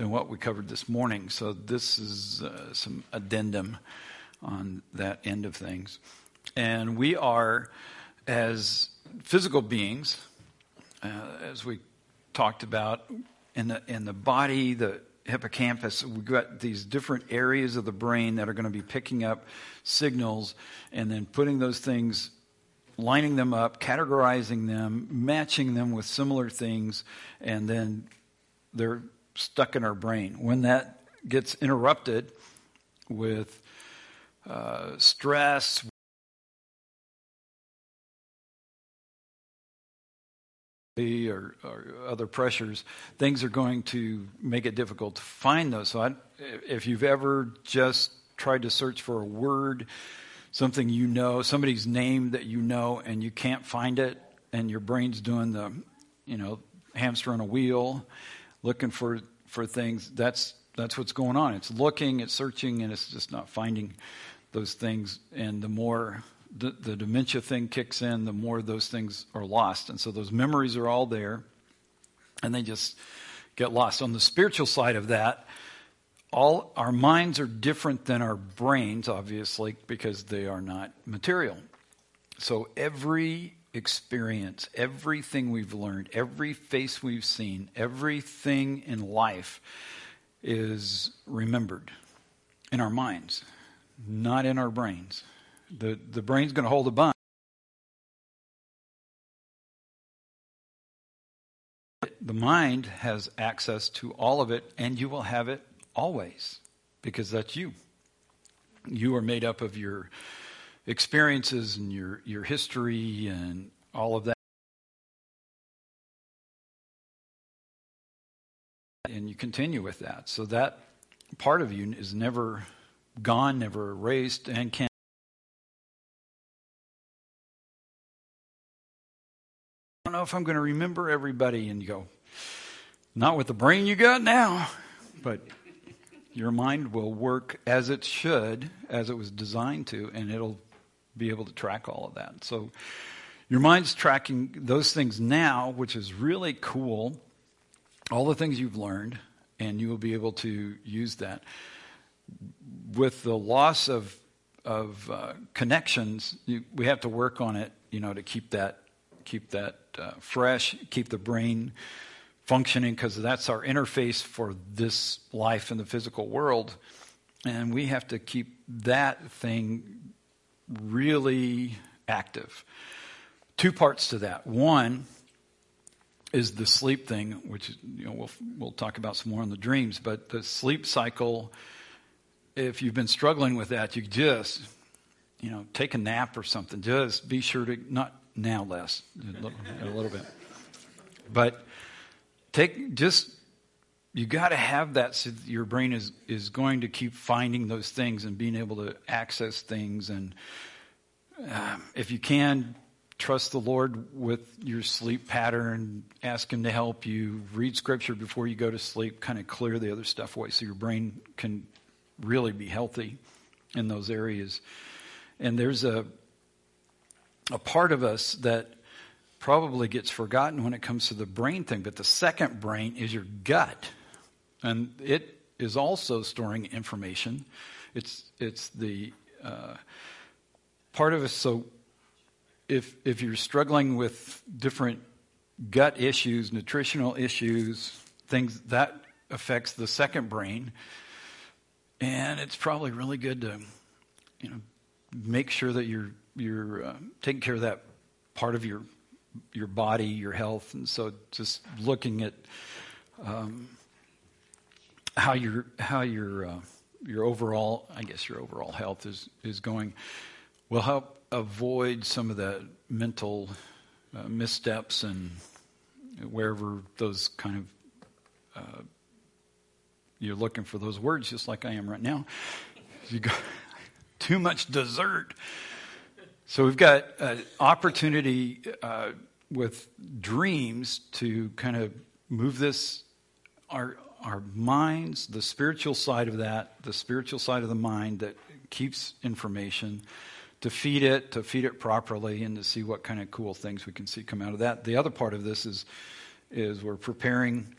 than what we covered this morning. So this is uh, some addendum on that end of things. And we are, as physical beings, uh, as we talked about, in the, in the body, the hippocampus, we've got these different areas of the brain that are going to be picking up signals and then putting those things, lining them up, categorizing them, matching them with similar things, and then they're stuck in our brain. When that gets interrupted with uh, stress, or, or, other pressures, things are going to make it difficult to find those. So, I, if you've ever just tried to search for a word, something you know, somebody's name that you know, and you can't find it, and your brain's doing the, you know, hamster on a wheel, looking for for things. That's that's what's going on. It's looking, it's searching, and it's just not finding those things. And the more the, the dementia thing kicks in, the more those things are lost. And so those memories are all there, and they just get lost. On the spiritual side of that, all our minds are different than our brains, obviously, because they are not material. So every experience, everything we've learned, every face we've seen, everything in life is remembered in our minds, not in our brains. The, the brain's going to hold a bunch. The mind has access to all of it, and you will have it always because that's you. You are made up of your experiences and your, your history and all of that. And you continue with that. So that part of you is never gone, never erased, and can I don't know if I'm going to remember everybody. And you go, not with the brain you got now, but your mind will work as it should, as it was designed to, and it'll be able to track all of that. So your mind's tracking those things now, which is really cool. All the things you've learned, and you will be able to use that. With the loss of of uh, connections, you, we have to work on it, you know, to keep that keep that uh, fresh, keep the brain functioning, because that's our interface for this life in the physical world. And we have to keep that thing really active. Two parts to that. One is the sleep thing, which you know we'll we'll talk about some more on the dreams. But the sleep cycle, if you've been struggling with that, you just you know take a nap or something. Just be sure to not now less, a little, a little bit. But take just you got to have that so that your brain is is going to keep finding those things and being able to access things and um, if you can trust the lord with your sleep pattern ask him to help you read scripture before you go to sleep kind of clear the other stuff away so your brain can really be healthy in those areas and there's a a part of us that probably gets forgotten when it comes to the brain thing, but the second brain is your gut. And it is also storing information. It's, it's the uh, part of us. So if, if you're struggling with different gut issues, nutritional issues, things that affects the second brain, and it's probably really good to, you know, make sure that you're you're uh, taking care of that part of your your body, your health, and so just looking at um, how your how your uh, your overall, I guess your overall health is is going, will help avoid some of the mental uh, missteps and wherever those kind of uh, you're looking for those words, just like I am right now. You got too much dessert so we've got an opportunity uh, with dreams to kind of move this, our, our minds, the spiritual side of that, the spiritual side of the mind that keeps information, to feed it, to feed it properly, and to see what kind of cool things we can see come out of that. The other part of this is, is we're preparing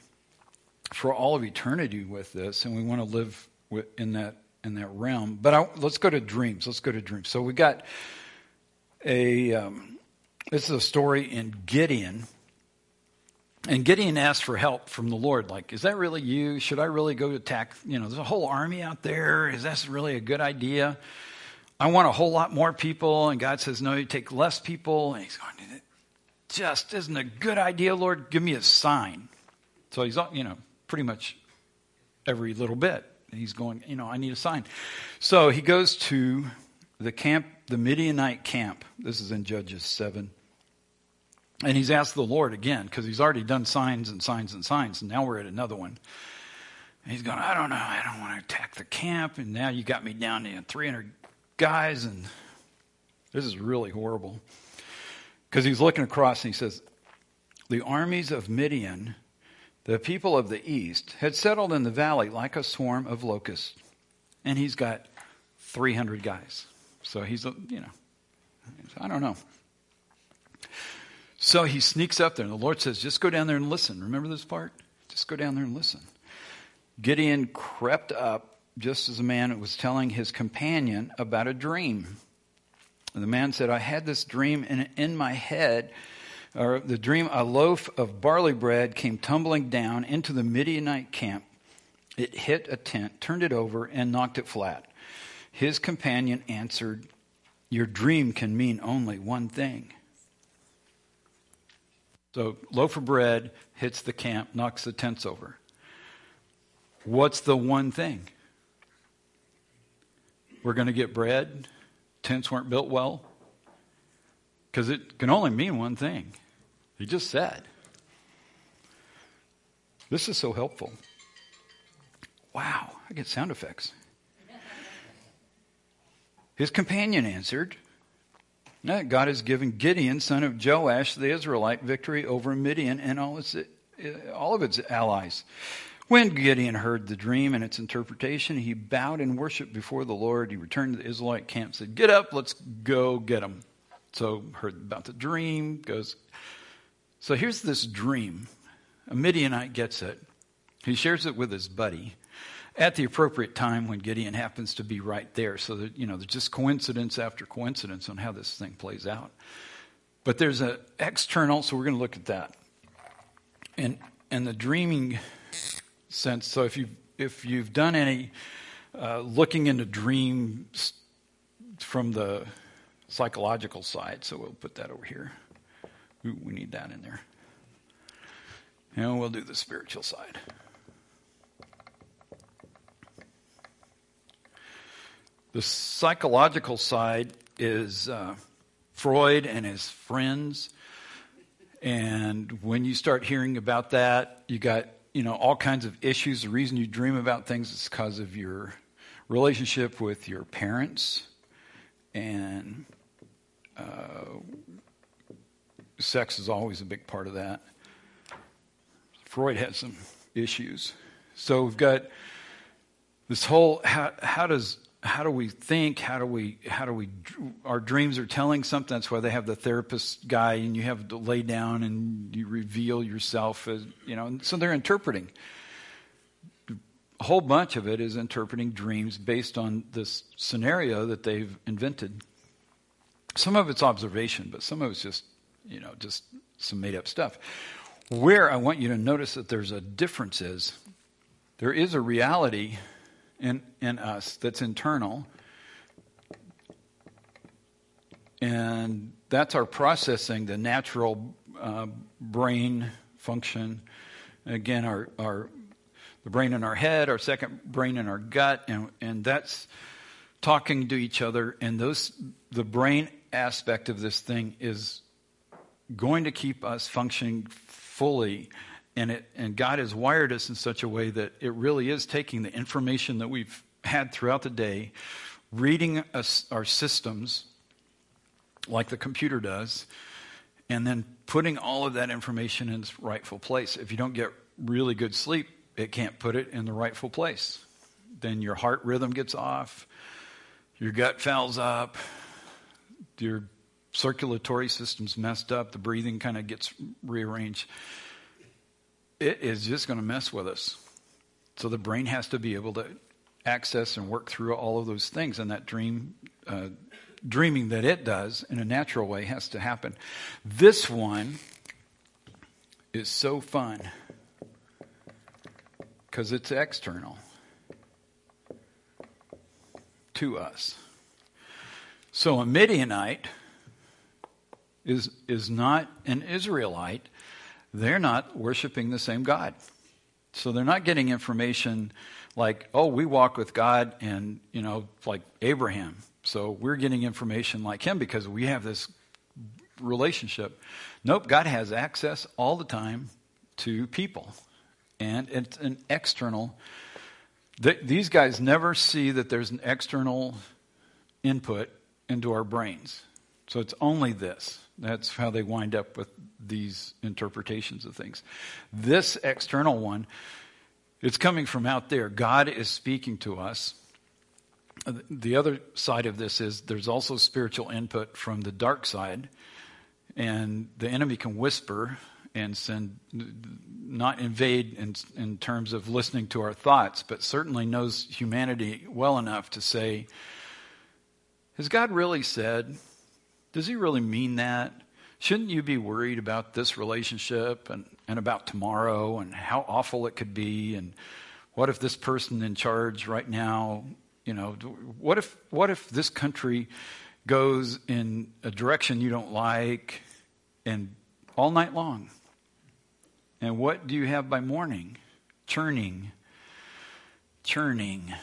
for all of eternity with this, and we want to live in that in that realm. But I, let's go to dreams. Let's go to dreams. So we got a. Um, this is a story in Gideon. And Gideon asked for help from the Lord. Like, is that really you? Should I really go attack? You know, there's a whole army out there. Is that really a good idea? I want a whole lot more people. And God says, no, you take less people. And he's going, it just isn't a good idea, Lord. Give me a sign. So he's, you know, pretty much every little bit. He's going, you know, I need a sign. So he goes to the camp, the Midianite camp. This is in Judges 7. And he's asked the Lord again because he's already done signs and signs and signs. And now we're at another one. And he's going, I don't know. I don't want to attack the camp. And now you got me down to 300 guys. And this is really horrible. Because he's looking across and he says, The armies of Midian the people of the east had settled in the valley like a swarm of locusts. And he's got 300 guys. So he's, you know, I don't know. So he sneaks up there, and the Lord says, Just go down there and listen. Remember this part? Just go down there and listen. Gideon crept up just as a man was telling his companion about a dream. And the man said, I had this dream in, in my head or the dream, a loaf of barley bread came tumbling down into the Midianite camp. It hit a tent, turned it over, and knocked it flat. His companion answered, Your dream can mean only one thing. So, loaf of bread hits the camp, knocks the tents over. What's the one thing? We're going to get bread. Tents weren't built well. Because it can only mean one thing. He just said. This is so helpful. Wow, I get sound effects. His companion answered, God has given Gideon, son of Joash, the Israelite, victory over Midian and all, its, uh, all of its allies. When Gideon heard the dream and its interpretation, he bowed and worshiped before the Lord. He returned to the Israelite camp and said, Get up, let's go get him. So heard about the dream, goes. So here's this dream. A Midianite gets it. He shares it with his buddy at the appropriate time when Gideon happens to be right there. So that, you know, there's just coincidence after coincidence on how this thing plays out. But there's an external, so we're going to look at that. And and the dreaming sense. So if you if you've done any uh, looking into dreams from the psychological side. So we'll put that over here. Ooh, we need that in there. And we'll do the spiritual side. The psychological side is uh, Freud and his friends. And when you start hearing about that, you got you know all kinds of issues. The reason you dream about things is because of your relationship with your parents and uh, sex is always a big part of that. Freud had some issues. So we've got this whole how, how does how do we think? How do we how do we our dreams are telling something. That's why they have the therapist guy and you have to lay down and you reveal yourself as you know and so they're interpreting. A whole bunch of it is interpreting dreams based on this scenario that they've invented. Some of it's observation, but some of it's just, you know, just some made up stuff. Where I want you to notice that there's a difference is there is a reality in, in us that's internal. And that's our processing, the natural uh, brain function. Again, our, our the brain in our head, our second brain in our gut, and, and that's talking to each other. And those the brain aspect of this thing is going to keep us functioning fully and it and God has wired us in such a way that it really is taking the information that we've had throughout the day reading us, our systems like the computer does and then putting all of that information in its rightful place if you don't get really good sleep it can't put it in the rightful place then your heart rhythm gets off your gut fouls up your circulatory system's messed up, the breathing kind of gets rearranged. It is just going to mess with us. So the brain has to be able to access and work through all of those things, and that dream, uh, dreaming that it does in a natural way has to happen. This one is so fun because it's external to us. So a Midianite is, is not an Israelite. They're not worshiping the same God. So they're not getting information like, oh, we walk with God and, you know, like Abraham. So we're getting information like him because we have this relationship. Nope, God has access all the time to people. And it's an external. these guys never see that there's an external input into our brains. So it's only this. That's how they wind up with these interpretations of things. This external one, it's coming from out there. God is speaking to us. The other side of this is there's also spiritual input from the dark side, and the enemy can whisper and send, not invade in, in terms of listening to our thoughts, but certainly knows humanity well enough to say, Has God really said? Does he really mean that? Shouldn't you be worried about this relationship and, and about tomorrow and how awful it could be? And what if this person in charge right now, you know, what if, what if this country goes in a direction you don't like and all night long? And what do you have by morning? Churning, churning,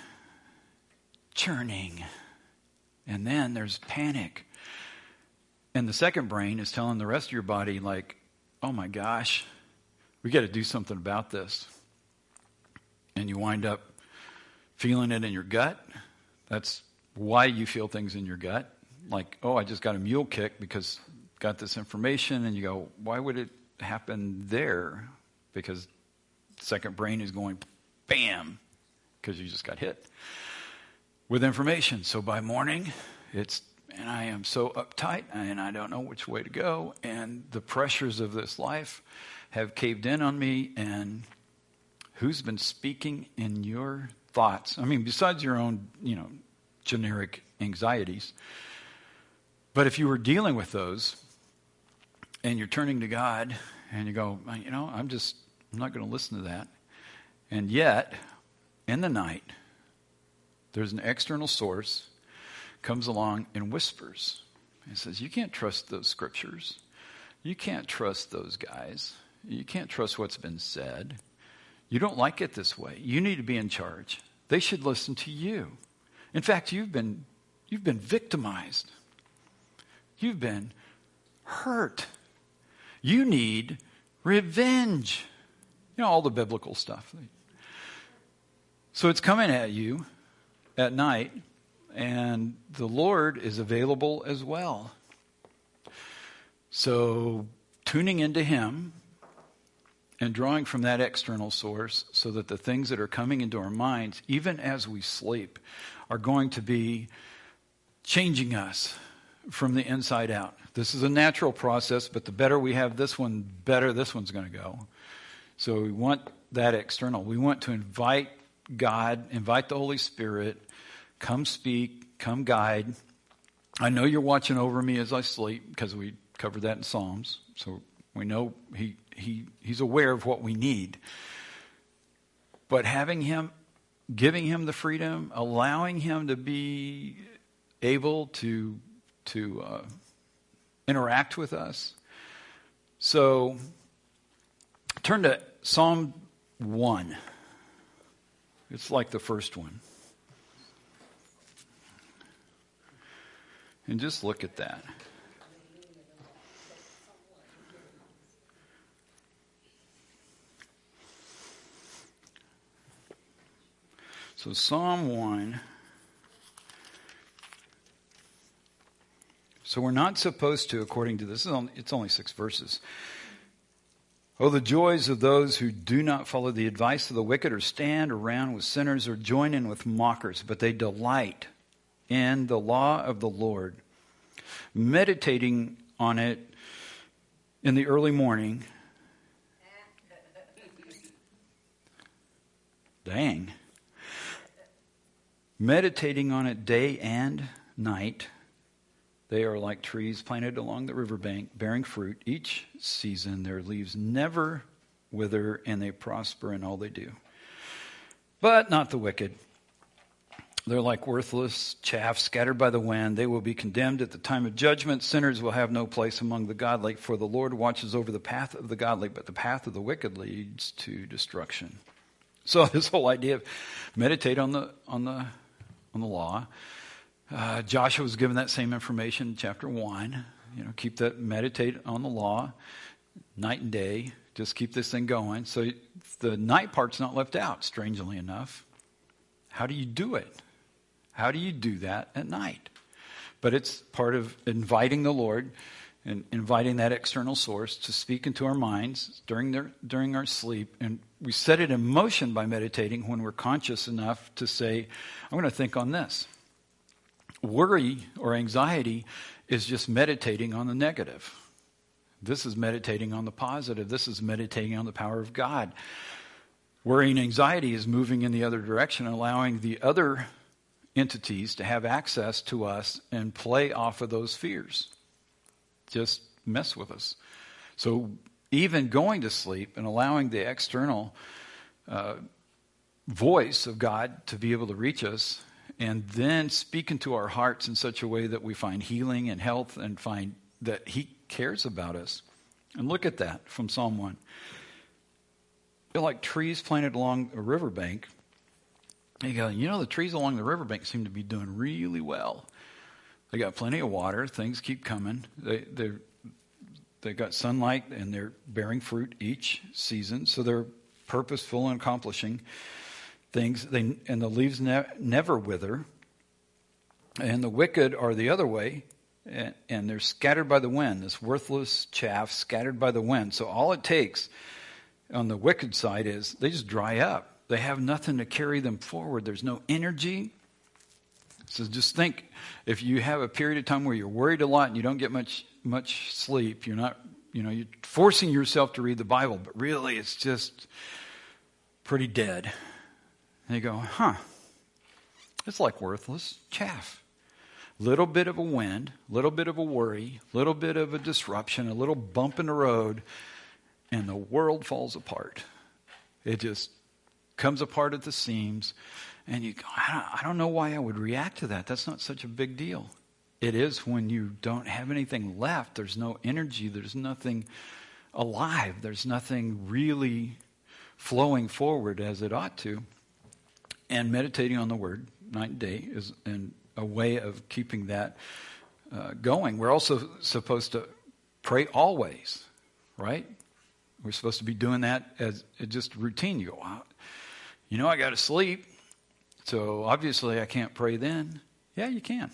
churning. And then there's panic. And the second brain is telling the rest of your body, like, oh my gosh, we got to do something about this. And you wind up feeling it in your gut. That's why you feel things in your gut. Like, oh, I just got a mule kick because got this information. And you go, why would it happen there? Because second brain is going bam, because you just got hit with information. So by morning, it's and I am so uptight and I don't know which way to go. And the pressures of this life have caved in on me. And who's been speaking in your thoughts? I mean, besides your own, you know, generic anxieties. But if you were dealing with those and you're turning to God and you go, you know, I'm just, I'm not going to listen to that. And yet, in the night, there's an external source comes along and whispers. He says, You can't trust those scriptures. You can't trust those guys. You can't trust what's been said. You don't like it this way. You need to be in charge. They should listen to you. In fact, you've been, you've been victimized. You've been hurt. You need revenge. You know, all the biblical stuff. So it's coming at you at night and the Lord is available as well. So, tuning into Him and drawing from that external source so that the things that are coming into our minds, even as we sleep, are going to be changing us from the inside out. This is a natural process, but the better we have this one, better this one's going to go. So we want that external. We want to invite God, invite the Holy Spirit Come speak, come guide. I know you're watching over me as I sleep because we covered that in Psalms. So we know he, he, he's aware of what we need. But having him, giving him the freedom, allowing him to be able to, to uh, interact with us. So turn to Psalm 1. It's like the first one. And just look at that. So, Psalm 1. So, we're not supposed to, according to this, it's only six verses. Oh, the joys of those who do not follow the advice of the wicked, or stand around with sinners, or join in with mockers, but they delight in the law of the Lord, meditating on it in the early morning. Dang. Meditating on it day and night. They are like trees planted along the riverbank, bearing fruit each season. Their leaves never wither, and they prosper in all they do. But not the wicked. They're like worthless chaff scattered by the wind. They will be condemned at the time of judgment. Sinners will have no place among the godly, for the Lord watches over the path of the godly, but the path of the wicked leads to destruction. So this whole idea of meditate on the on the on the law. Uh, Joshua was given that same information in chapter one. You know, keep that meditate on the law night and day. Just keep this thing going. So the night part's not left out. Strangely enough, how do you do it? How do you do that at night? But it's part of inviting the Lord and inviting that external source to speak into our minds during, their, during our sleep. And we set it in motion by meditating when we're conscious enough to say, I'm going to think on this. Worry or anxiety is just meditating on the negative. This is meditating on the positive. This is meditating on the power of God. Worry and anxiety is moving in the other direction, allowing the other entities to have access to us and play off of those fears. Just mess with us. So, even going to sleep and allowing the external uh, voice of God to be able to reach us and then speak into our hearts in such a way that we find healing and health and find that He cares about us. And look at that from Psalm 1. They're like trees planted along a riverbank you know, the trees along the riverbank seem to be doing really well. They got plenty of water. Things keep coming. They they they got sunlight and they're bearing fruit each season, so they're purposeful in accomplishing things. They and the leaves ne- never wither. And the wicked are the other way, and, and they're scattered by the wind. This worthless chaff scattered by the wind. So all it takes on the wicked side is they just dry up they have nothing to carry them forward. There's no energy. So just think if you have a period of time where you're worried a lot and you don't get much much sleep, you're not, you know, you're forcing yourself to read the Bible, but really it's just pretty dead. And you go, huh, it's like worthless chaff. Little bit of a wind, little bit of a worry, little bit of a disruption, a little bump in the road, and the world falls apart. It just comes apart at the seams, and you go, I don't know why I would react to that. That's not such a big deal. It is when you don't have anything left. There's no energy. There's nothing alive. There's nothing really flowing forward as it ought to. And meditating on the Word night and day is an, a way of keeping that uh, going. We're also supposed to pray always, right? We're supposed to be doing that as just routine. You go, wow, you know, I got to sleep, so obviously I can't pray then. Yeah, you can.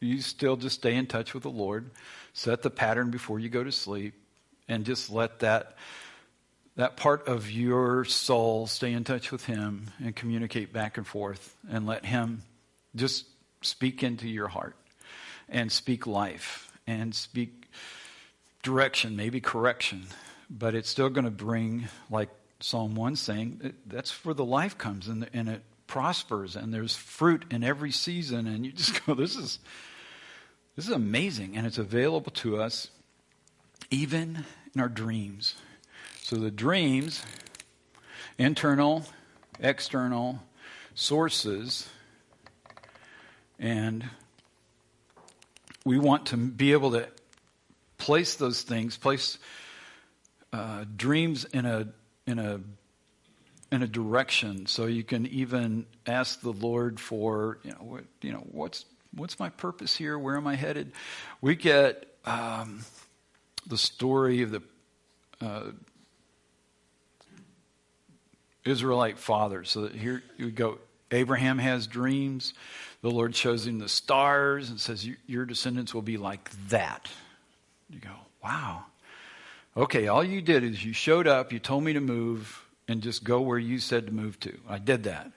You still just stay in touch with the Lord, set the pattern before you go to sleep, and just let that that part of your soul stay in touch with him and communicate back and forth and let him just speak into your heart and speak life and speak direction, maybe correction, but it's still going to bring like Psalm 1 saying that's where the life comes and, and it prospers and there's fruit in every season and you just go this is this is amazing and it's available to us even in our dreams. So the dreams internal, external sources and we want to be able to place those things, place uh, dreams in a in a in a direction. So you can even ask the Lord for you know what you know what's what's my purpose here? Where am I headed? We get um, the story of the uh, Israelite fathers. So here you go. Abraham has dreams. The Lord shows him the stars and says, Your descendants will be like that. You go, wow. Okay, all you did is you showed up, you told me to move, and just go where you said to move to. I did that.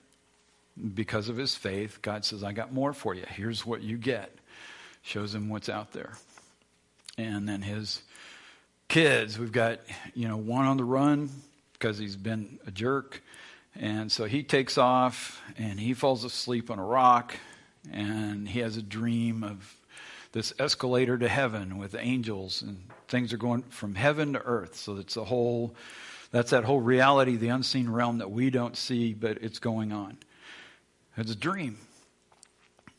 Because of his faith, God says, I got more for you. Here's what you get. Shows him what's out there. And then his kids, we've got, you know, one on the run because he's been a jerk, And so he takes off and he falls asleep on a rock and he has a dream of this escalator to heaven with angels and things are going from heaven to earth. So it's a whole that's that whole reality, the unseen realm that we don't see, but it's going on. It's a dream.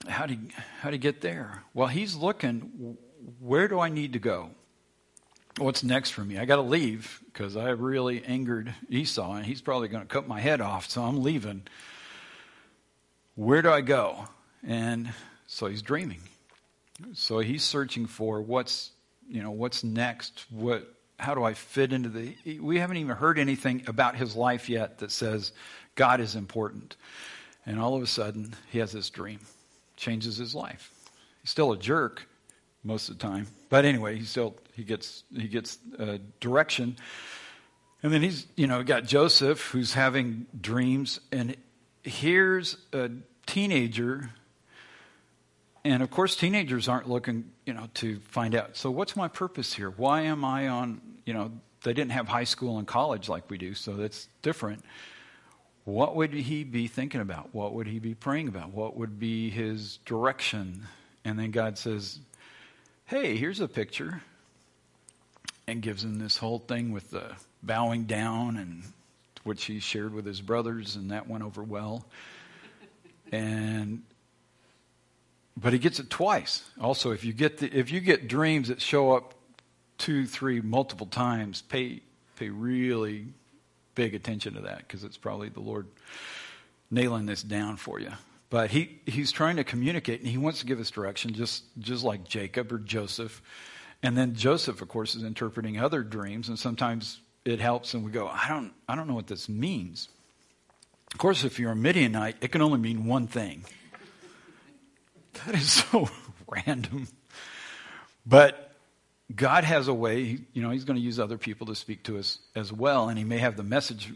How do you, how do you get there? Well, he's looking. Where do I need to go? What's next for me? I got to leave because I really angered Esau, and he's probably going to cut my head off. So I'm leaving. Where do I go? And so he's dreaming. So he's searching for what's you know what's next. What how do I fit into the. We haven't even heard anything about his life yet that says God is important. And all of a sudden, he has this dream, changes his life. He's still a jerk most of the time, but anyway, he still he gets he gets uh, direction. And then he's you know got Joseph who's having dreams, and here's a teenager and of course teenagers aren't looking you know to find out so what's my purpose here? Why am i on you know they didn't have high school and college like we do so that's different. What would he be thinking about? What would he be praying about? What would be his direction? And then god says hey here's a picture and gives him this whole thing with the bowing down and which he shared with his brothers and that went over well. And but he gets it twice. Also, if you get the, if you get dreams that show up two, three, multiple times, pay pay really big attention to that because it's probably the Lord nailing this down for you. But he, he's trying to communicate and he wants to give us direction, just just like Jacob or Joseph. And then Joseph, of course, is interpreting other dreams, and sometimes it helps, and we go, I don't I don't know what this means. Of course, if you're a Midianite, it can only mean one thing. That is so random. But God has a way, you know, He's going to use other people to speak to us as well, and He may have the message,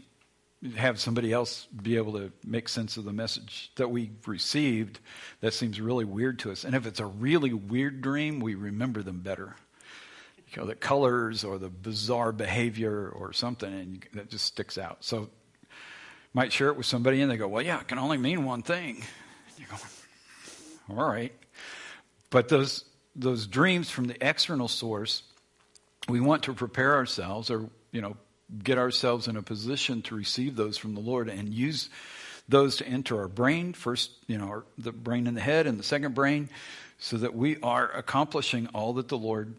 have somebody else be able to make sense of the message that we received that seems really weird to us. And if it's a really weird dream, we remember them better. You know, the colors or the bizarre behavior or something, and that just sticks out. So, might share it with somebody, and they go, "Well, yeah, it can only mean one thing." And you go, all right. But those, those dreams from the external source, we want to prepare ourselves or, you know, get ourselves in a position to receive those from the Lord and use those to enter our brain. First, you know, our, the brain in the head and the second brain, so that we are accomplishing all that the Lord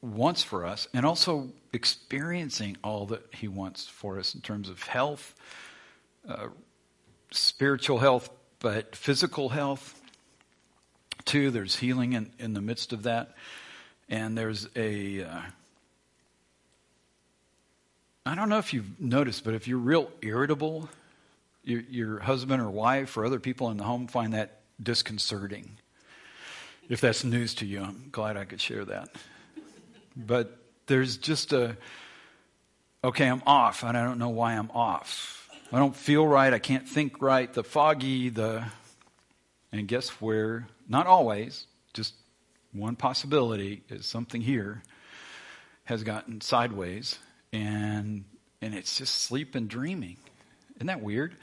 wants for us and also experiencing all that He wants for us in terms of health, uh, spiritual health, but physical health, Two, there's healing in, in the midst of that. And there's a. Uh, I don't know if you've noticed, but if you're real irritable, your, your husband or wife or other people in the home find that disconcerting. If that's news to you, I'm glad I could share that. But there's just a, okay, I'm off, and I don't know why I'm off. I don't feel right. I can't think right. The foggy, the, and guess where not always, just one possibility is something here has gotten sideways and and it's just sleep and dreaming. Isn't that weird?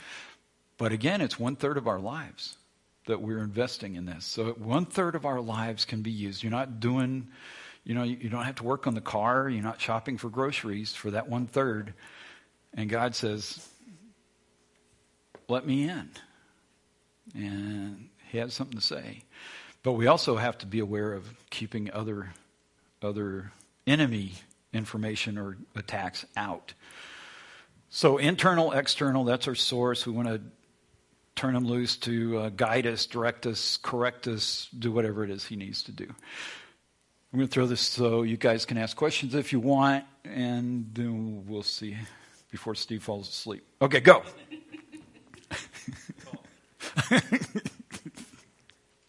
But again, it's one third of our lives that we're investing in this. So one third of our lives can be used. You're not doing, you know, you don't have to work on the car. You're not shopping for groceries for that one third. And God says, let me in. And he has something to say. But we also have to be aware of keeping other other enemy information or attacks out. So internal, external, that's our source. We want to turn him loose to uh, guide us, direct us, correct us, do whatever it is he needs to do. I'm going to throw this so you guys can ask questions if you want, and then we'll see before Steve falls asleep. Okay, go.